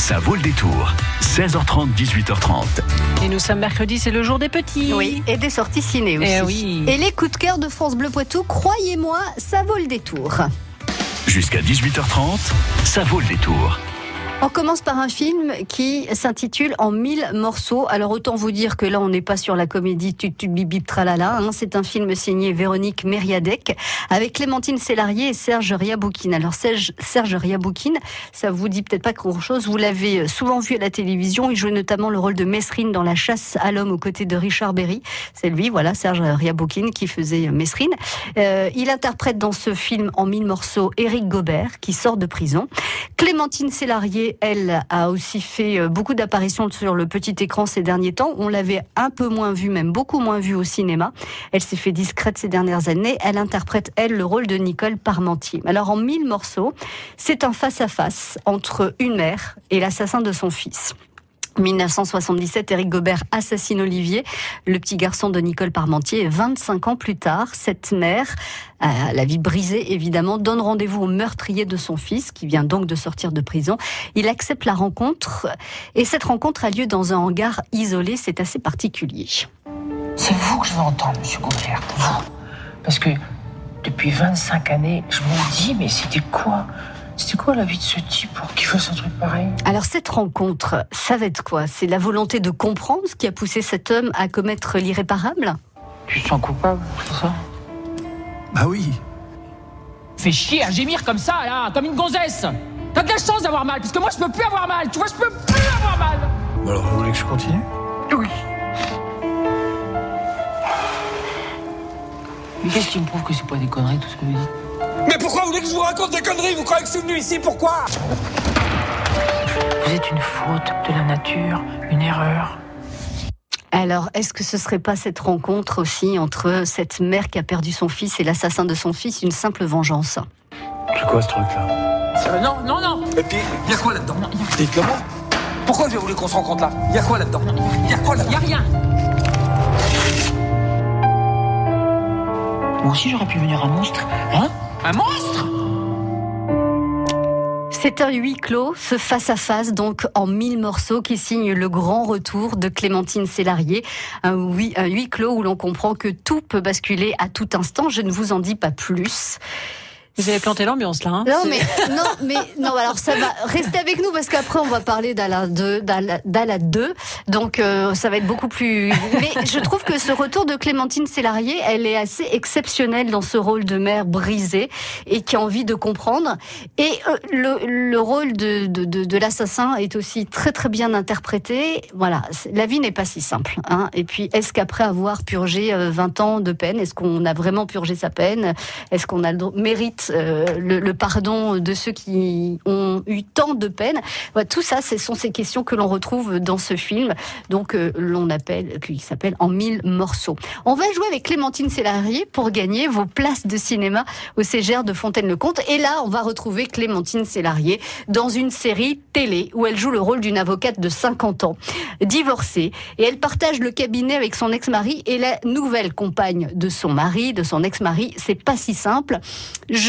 Ça vaut le détour. 16h30, 18h30. Et nous sommes mercredi, c'est le jour des petits. Oui, et des sorties ciné aussi. Eh oui. Et les coups de cœur de France Bleu Poitou, croyez-moi, ça vaut le détour. Jusqu'à 18h30, ça vaut le détour. On commence par un film qui s'intitule En mille morceaux. Alors autant vous dire que là on n'est pas sur la comédie Tutu Bibib Tralala. Hein. C'est un film signé Véronique Mériadec avec Clémentine Sélarié et Serge Riaboukine. Alors Serge, Serge Riaboukine, ça vous dit peut-être pas grand chose. Vous l'avez souvent vu à la télévision. Il jouait notamment le rôle de Mesrine dans La chasse à l'homme aux côtés de Richard Berry. C'est lui, voilà, Serge Riaboukine qui faisait Mesrine. Euh, il interprète dans ce film En mille morceaux Éric Gobert qui sort de prison. Clémentine Sélarié elle, a aussi fait euh, beaucoup d'apparitions sur le petit écran ces derniers temps. On l'avait un peu moins vue, même beaucoup moins vue au cinéma. Elle s'est fait discrète ces dernières années. Elle interprète, elle, le rôle de Nicole Parmentier. Alors, en mille morceaux, c'est un face-à-face entre une mère et l'assassin de son fils. 1977, Éric Gobert assassine Olivier, le petit garçon de Nicole Parmentier. 25 ans plus tard, cette mère, la vie brisée évidemment, donne rendez-vous au meurtrier de son fils, qui vient donc de sortir de prison. Il accepte la rencontre, et cette rencontre a lieu dans un hangar isolé. C'est assez particulier. C'est vous que je veux entendre, monsieur Gobert. Vous. Parce que depuis 25 années, je me dis, mais c'était quoi? C'était quoi la vie de ce type pour qu'il fasse un truc pareil Alors cette rencontre, ça va être quoi? C'est la volonté de comprendre ce qui a poussé cet homme à commettre l'irréparable? Tu te sens coupable, c'est ça? Bah oui. Fais chier à gémir comme ça, là, comme une gonzesse. T'as de la chance d'avoir mal, parce que moi je peux plus avoir mal, tu vois, je peux plus avoir mal. Bah alors, vous voulez que je continue? Oui. Mais qu'est-ce qui me prouve que c'est pas des conneries tout ce que vous dites? Mais pourquoi vous voulez que je vous raconte des conneries? Vous croyez que je suis venu ici? Pourquoi? Vous êtes une faute de la nature, une erreur. Alors, est-ce que ce serait pas cette rencontre aussi entre cette mère qui a perdu son fils et l'assassin de son fils une simple vengeance? C'est quoi ce truc-là? Euh, Non, non, non. Et puis, Y'a quoi là-dedans? Dites-le moi. Pourquoi vous voulez qu'on se rencontre là? Y'a quoi là-dedans? Y'a quoi là Y'a rien. Moi aussi j'aurais pu venir un monstre. Hein? Un monstre C'est un huis clos, ce face-à-face donc en mille morceaux qui signe le grand retour de Clémentine Sélarié. Un, huis- un huis clos où l'on comprend que tout peut basculer à tout instant. Je ne vous en dis pas plus. Vous avez planté l'ambiance là. Hein. Non mais non mais non alors ça va. Rester avec nous parce qu'après on va parler d'Ala 2 d'Ala d'Ala 2 donc euh, ça va être beaucoup plus mais je trouve que ce retour de Clémentine Sélarié elle est assez exceptionnelle dans ce rôle de mère brisée et qui a envie de comprendre. Et euh, le, le rôle de, de, de, de l'assassin est aussi très très bien interprété. Voilà la vie n'est pas si simple hein. et puis est-ce qu'après avoir purgé euh, 20 ans de peine est-ce qu'on a vraiment purgé sa peine? Est-ce qu'on a le dro- euh, le, pardon de ceux qui ont eu tant de peine Tout ça, ce sont ces questions que l'on retrouve dans ce film, donc euh, l'on appelle, qui s'appelle En mille morceaux. On va jouer avec Clémentine Sélarié pour gagner vos places de cinéma au CGR de Fontaine-le-Comte. Et là, on va retrouver Clémentine Sélarié dans une série télé où elle joue le rôle d'une avocate de 50 ans, divorcée, et elle partage le cabinet avec son ex-mari et la nouvelle compagne de son mari, de son ex-mari. C'est pas si simple.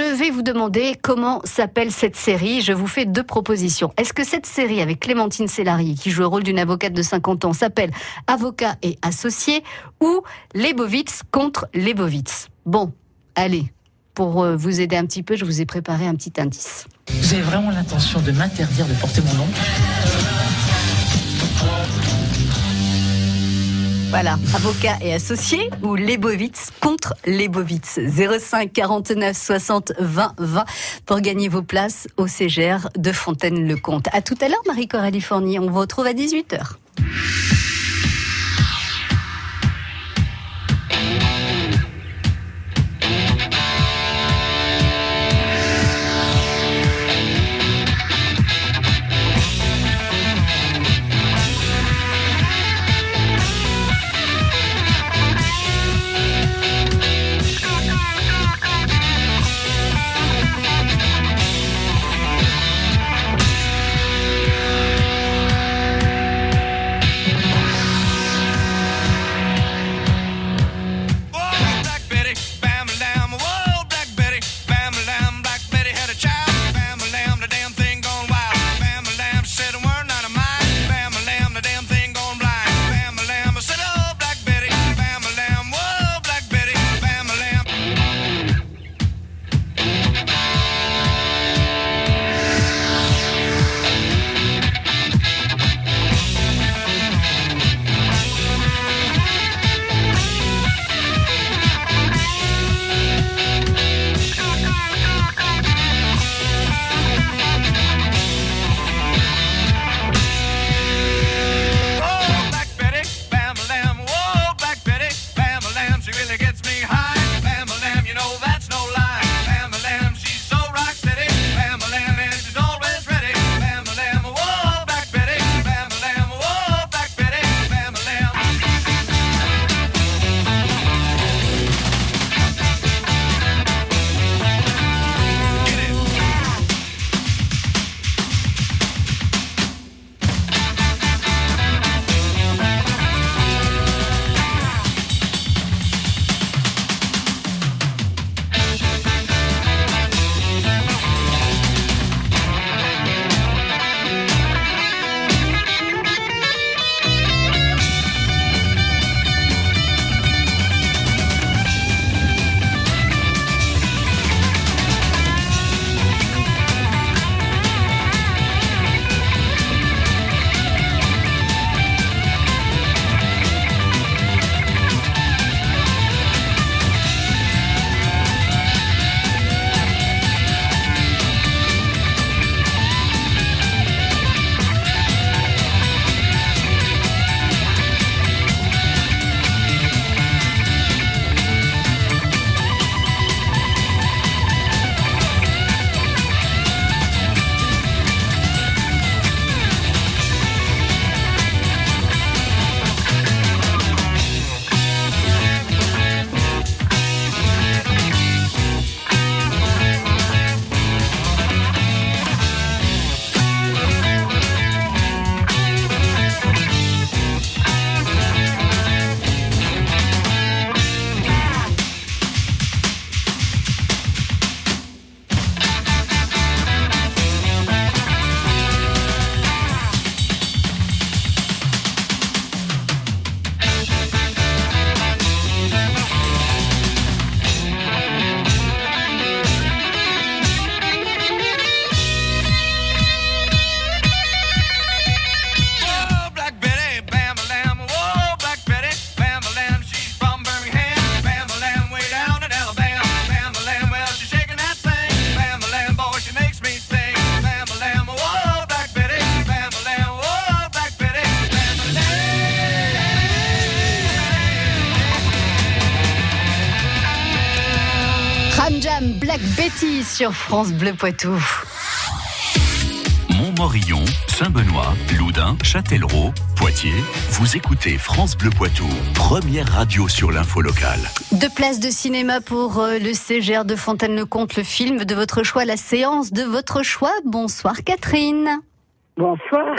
Vais vous demander comment s'appelle cette série. Je vous fais deux propositions. Est-ce que cette série avec Clémentine Sélarié, qui joue le rôle d'une avocate de 50 ans, s'appelle Avocat et associé ou Lebovitz contre Lebovitz Bon, allez. Pour euh, vous aider un petit peu, je vous ai préparé un petit indice. Vous avez vraiment l'intention de m'interdire de porter mon nom Voilà, avocat et associé ou Lebovitz contre Lebovitz. 05 49 60 20 20 pour gagner vos places au CGR de Fontaine-le-Comte. À tout à l'heure, Marie-Coralie Fournier. On vous retrouve à 18h. Sur France Bleu Poitou. Montmorillon, Saint-Benoît, Loudun, Châtellerault, Poitiers. Vous écoutez France Bleu Poitou, première radio sur l'info locale. Deux places de cinéma pour euh, le CGR de Fontaine-le-Comte, le film de votre choix, la séance de votre choix. Bonsoir Catherine. Bonsoir.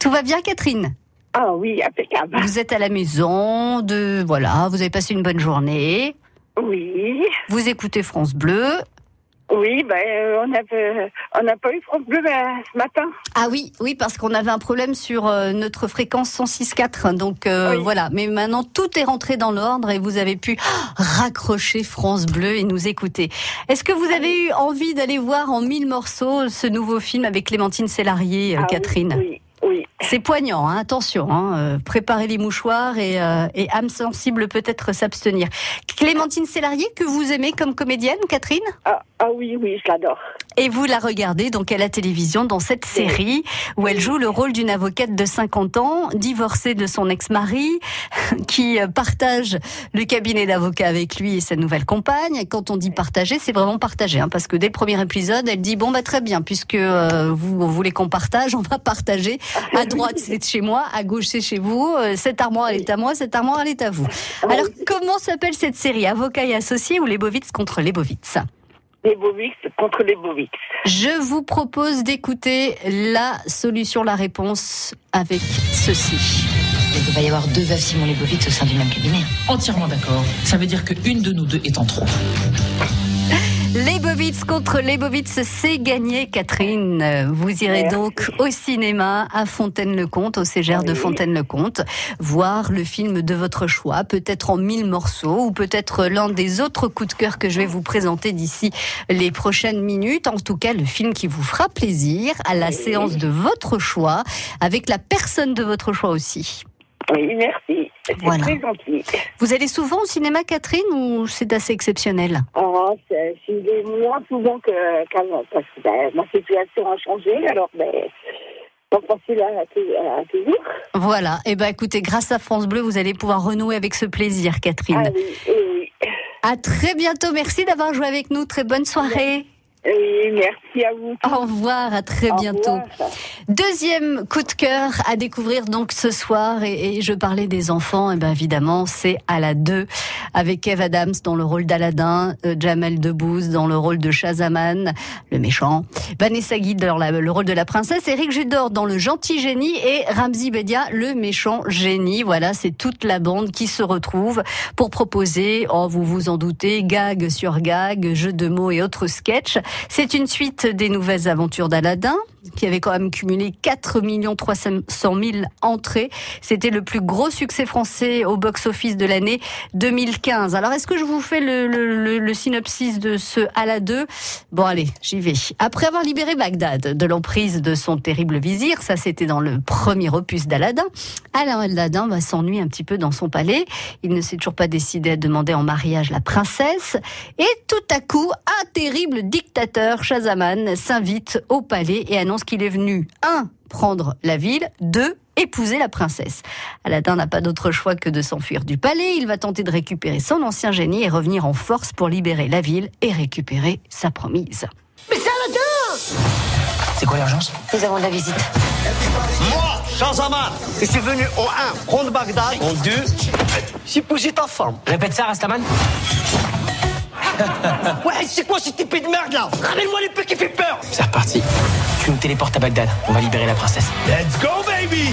Tout va bien Catherine? Ah oui, impeccable. Vous êtes à la maison, de voilà, vous avez passé une bonne journée. Oui, Vous écoutez France Bleu. Oui, ben, euh, on n'a pas eu France Bleu ben, ce matin. Ah oui, oui, parce qu'on avait un problème sur euh, notre fréquence 106.4. Donc euh, Oui. voilà, mais maintenant tout est rentré dans l'ordre et vous avez pu raccrocher France Bleu et nous écouter. Est-ce que vous avez eu envie d'aller voir en mille morceaux ce nouveau film avec Clémentine Sélarié, euh, Ah Catherine Oui, oui. C'est poignant, hein, attention. Hein, préparez les mouchoirs et, euh, et âme sensible peut-être s'abstenir. Clémentine Sélarié, que vous aimez comme comédienne, Catherine? Ah, ah oui, oui, je l'adore. et vous la regardez donc à la télévision dans cette série où elle joue le rôle d'une avocate de 50 ans, divorcée de son ex-mari, qui euh, partage le cabinet d'avocat avec lui et sa nouvelle compagne. Et quand on dit partager, c'est vraiment partager, hein, parce que dès le premier épisode, elle dit bon bah très bien, puisque euh, vous voulez qu'on partage, on va partager. À droite c'est chez moi, à gauche c'est chez vous. Euh, Cette armoire elle est à moi, cette armoire elle est à vous. Alors comment s'appelle cette série Avocat et associés ou les Bovitz contre les Bovitz Les Bovix contre les Bovix. je vous propose d'écouter la solution, la réponse avec ceci. Il ne peut pas y avoir deux veuves Simon Lebovitz au sein du même cabinet. Entièrement d'accord. Ça veut dire qu'une de nous deux est en trop. Les Bovitz contre les Bovitz, c'est gagné, Catherine. Vous irez Merci. donc au cinéma à Fontaine-le-Comte, au CGR de. Fontaine-le-Comte, voir le film de votre choix, peut-être en mille morceaux ou peut-être l'un des autres coups de cœur que je vais vous présenter d'ici les prochaines minutes. En tout cas, le film qui vous fera plaisir à la séance de votre choix, avec la personne de votre choix aussi. Oui, merci. C'est Voilà. très gentil. Vous allez souvent au cinéma, Catherine, ou c'est assez exceptionnel Oh, c'est- moins souvent qu'avant, parce que ben, ma situation a changé, alors ben, pas facile à, à, à toujours. Voilà. Et ben, écoutez, grâce à France Bleu, vous allez pouvoir renouer avec ce plaisir, Catherine. Ah oui, oui, À très bientôt. Merci d'avoir joué avec nous. Très bonne soirée. Oui, merci à vous. Au revoir. À très Au bientôt. revoir. Deuxième coup de cœur à découvrir donc ce soir et, et je parlais des enfants et ben évidemment c'est à la 2 avec Kev Adams dans le rôle d'Aladin, euh, Jamel Debbouze dans le rôle de Shazaman, le méchant, Vanessa Guy dans la- le rôle de la princesse, Eric Judor dans le gentil génie et Ramzi Bedia le méchant génie. Voilà, c'est toute la bande qui se retrouve pour proposer, oh vous vous en doutez, gag sur gag, jeux de mots et autres sketchs. C'est une suite des nouvelles aventures d'Aladin qui avait quand même cumulé 4 300 000 entrées. C'était le plus gros succès français au box-office de l'année 2015. Alors, est-ce que je vous fais le, synopsis de ce à la 2 Bon, allez, j'y vais. Après avoir libéré Bagdad de l'emprise de son terrible vizir, ça c'était dans le premier opus d'Aladin, Alain Aladin va s'ennuyer un petit peu dans son palais. Il ne s'est toujours pas décidé à demander en mariage la princesse. Et tout à coup, un terrible dictateur, Shazaman, s'invite au palais et annonce qu'il est venu, un, prendre la ville, deux, épouser la princesse. Aladdin n'a pas d'autre choix que de s'enfuir du palais. Il va tenter de récupérer son ancien génie et revenir en force pour libérer la ville et récupérer sa promise. C'est quoi l'urgence? Nous avons de la visite. Moi, Shahzaman, je suis venu au 1 prendre Bagdad, au 2 j'épouser ta femme. Répète ça, Rastaman. Ouais, c'est quoi cette épée de merde là Ramène-moi l'épée qui fait peur C'est reparti. Tu nous téléportes à Bagdad. On va libérer la princesse. Let's go baby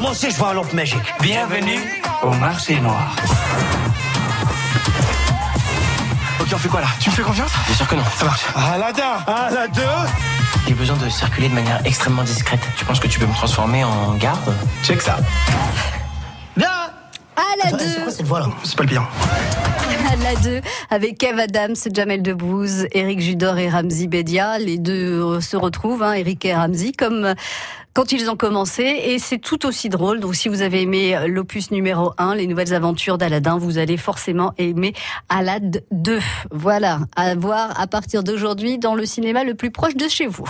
Moi aussi je veux un lampe magique. Bienvenue au marché noir. Ok, on fait quoi là Tu me fais confiance? Bien sûr que non. Ça marche. Aladdin, Aladdin J'ai besoin de circuler de manière extrêmement discrète. Tu penses que tu peux me transformer en garde? Check ça. La C'est 2 quoi cette voix là C'est pas le pire. à la 2 avec Kev Adams, Jamel Debbouze, Eric Judor et Ramzi Bedia. Les deux euh, se retrouvent, hein, Eric et Ramzi, comme euh, quand ils ont commencé. Et c'est tout aussi drôle. Donc si vous avez aimé euh, l'opus numéro 1, les nouvelles aventures d'Aladin, vous allez forcément aimer Alad 2. Voilà, à voir à partir d'aujourd'hui dans le cinéma le plus proche de chez vous.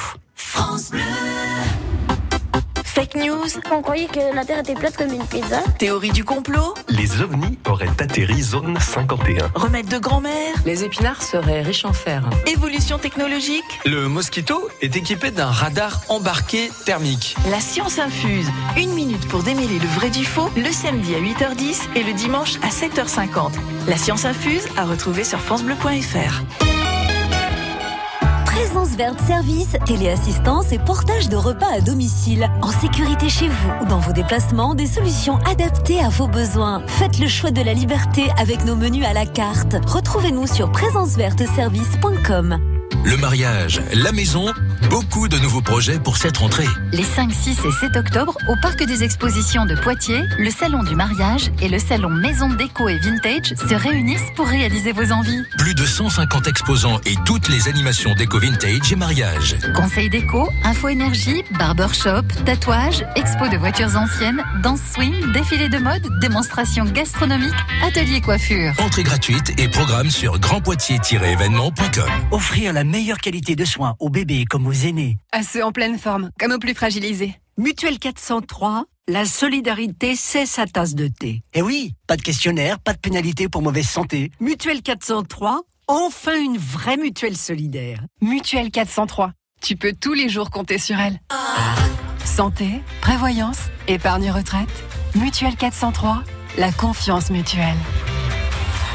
Fake news On croyait que la Terre était plate comme une pizza. Théorie du complot Les ovnis auraient atterri zone 51. Remède de grand-mère Les épinards seraient riches en fer. Évolution technologique Le mosquito est équipé d'un radar embarqué thermique. La science infuse. Une minute pour démêler le vrai du faux, le samedi à 8h10 et le dimanche à 7h50. La science infuse à retrouver sur FranceBleu.fr. Présence Verte Service, téléassistance et portage de repas à domicile. En sécurité chez vous ou dans vos déplacements, des solutions adaptées à vos besoins. Faites le choix de la liberté avec nos menus à la carte. Retrouvez-nous sur présenceverteservice.com. Le mariage, la maison, beaucoup de nouveaux projets pour cette rentrée. Les 5, 6 et 7 octobre, au Parc des Expositions de Poitiers, le Salon du mariage et le Salon Maison Déco et Vintage se réunissent pour réaliser vos envies. Plus de 150 exposants et toutes les animations déco vintage et mariage. Conseil déco, info énergie, barbershop, tatouage, expo de voitures anciennes, danse swing, défilé de mode, démonstration gastronomique, atelier coiffure. Entrée gratuite et programme sur grandpoitiers-événement.com. Offrir la meilleure qualité de soins aux bébés comme aux aînés. À ceux en pleine forme, comme aux plus fragilisés. Mutuelle 403, la solidarité, c'est sa tasse de thé. Et oui, pas de questionnaire, pas de pénalité pour mauvaise santé. Mutuelle 403, enfin une vraie mutuelle solidaire. Mutuelle 403, tu peux tous les jours compter sur elle. Santé, prévoyance, épargne retraite. Mutuelle 403, la confiance mutuelle.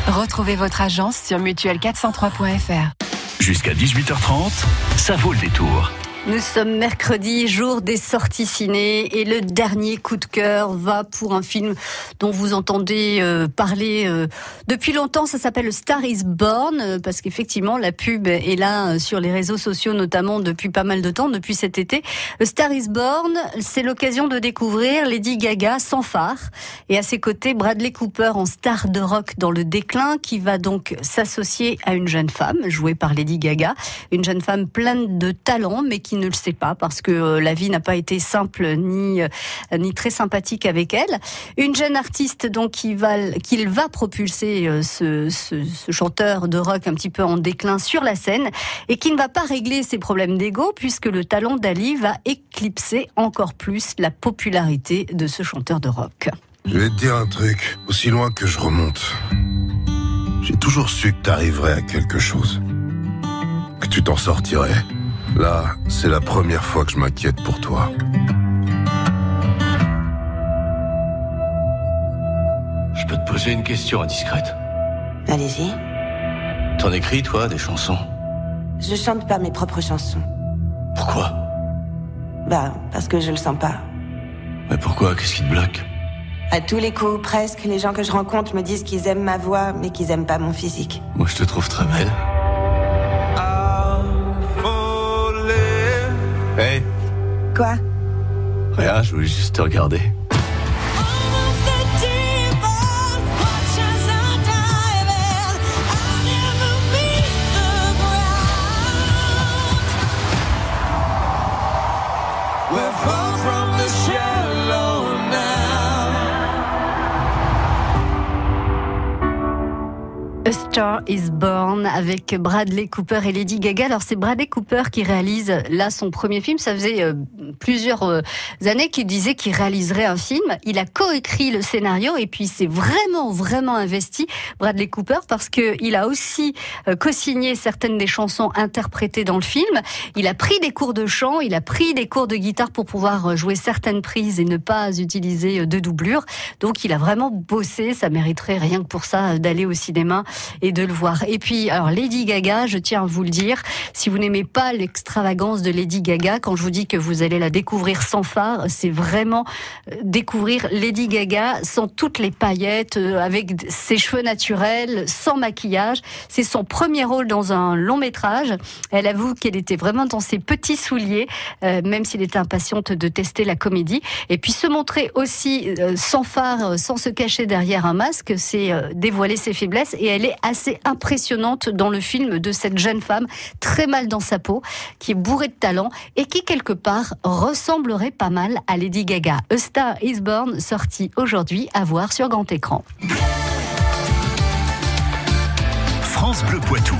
Retrouvez votre agence sur mutuelle403.fr. Jusqu'à 18h30, ça vaut le détour. Nous sommes mercredi, jour des sorties ciné, et le dernier coup de cœur va pour un film dont vous entendez euh, parler euh, depuis longtemps. Ça s'appelle Star is Born, euh, parce qu'effectivement la pub est là sur les réseaux sociaux, notamment depuis pas mal de temps, depuis cet été. Star is Born, c'est l'occasion de découvrir Lady Gaga sans phare, et à ses côtés Bradley Cooper en star de rock dans le déclin, qui va donc s'associer à une jeune femme jouée par Lady Gaga, une jeune femme pleine de talent, mais qui qui ne le sait pas parce que euh, la vie n'a pas été simple ni euh, ni très sympathique avec elle. Une jeune artiste donc qui va qu'il va propulser euh, ce, chanteur de rock un petit peu en déclin sur la scène et qui ne va pas régler ses problèmes d'ego puisque le talent d'Ali va éclipser encore plus la popularité de ce chanteur de rock. Je vais te dire un truc, aussi loin que je remonte. J'ai toujours su que t'arriverais à quelque chose. Que tu t'en sortirais. Là, c'est la première fois que je m'inquiète pour toi. Je peux te poser une question indiscrète. Allez-y. T'en écris, toi, des chansons? Je chante pas mes propres chansons. Pourquoi? Bah, parce que je le sens pas. Mais pourquoi? Qu'est-ce qui te bloque? À tous les coups, presque, les gens que je rencontre me disent qu'ils aiment ma voix, mais qu'ils aiment pas mon physique. Moi, je te trouve très belle. Hey Quoi? Rien, je voulais juste te regarder. Star is Born avec Bradley Cooper et Lady Gaga. Alors c'est Bradley Cooper qui réalise là son premier film. Ça faisait euh, plusieurs euh, années qu'il disait qu'il réaliserait un film. Il a coécrit le scénario et puis c'est vraiment vraiment investi Bradley Cooper parce que il a aussi euh, co-signé certaines des chansons interprétées dans le film. Il a pris des cours de chant, il a pris des cours de guitare pour pouvoir jouer certaines prises et ne pas utiliser de doublure. Donc il a vraiment bossé. Ça mériterait rien que pour ça d'aller au cinéma et de le voir. Et puis, alors Lady Gaga, je tiens à vous le dire, si vous n'aimez pas l'extravagance de Lady Gaga, quand je vous dis que vous allez la découvrir sans phare, c'est vraiment euh, découvrir Lady Gaga sans toutes les paillettes, euh, avec ses cheveux naturels, sans maquillage. C'est son premier rôle dans un long métrage. Elle avoue qu'elle était vraiment dans ses petits souliers, euh, même s'il était impatiente de tester la comédie. Et puis se montrer aussi sans phare, sans se cacher derrière un masque, c'est dévoiler ses faiblesses. Et elle est assez impressionnante dans le film de cette jeune femme très mal dans sa peau, qui est bourrée de talent et qui quelque part ressemblerait pas mal à Lady Gaga. A Star is sorti aujourd'hui à voir sur grand écran. France Bleu Poitou.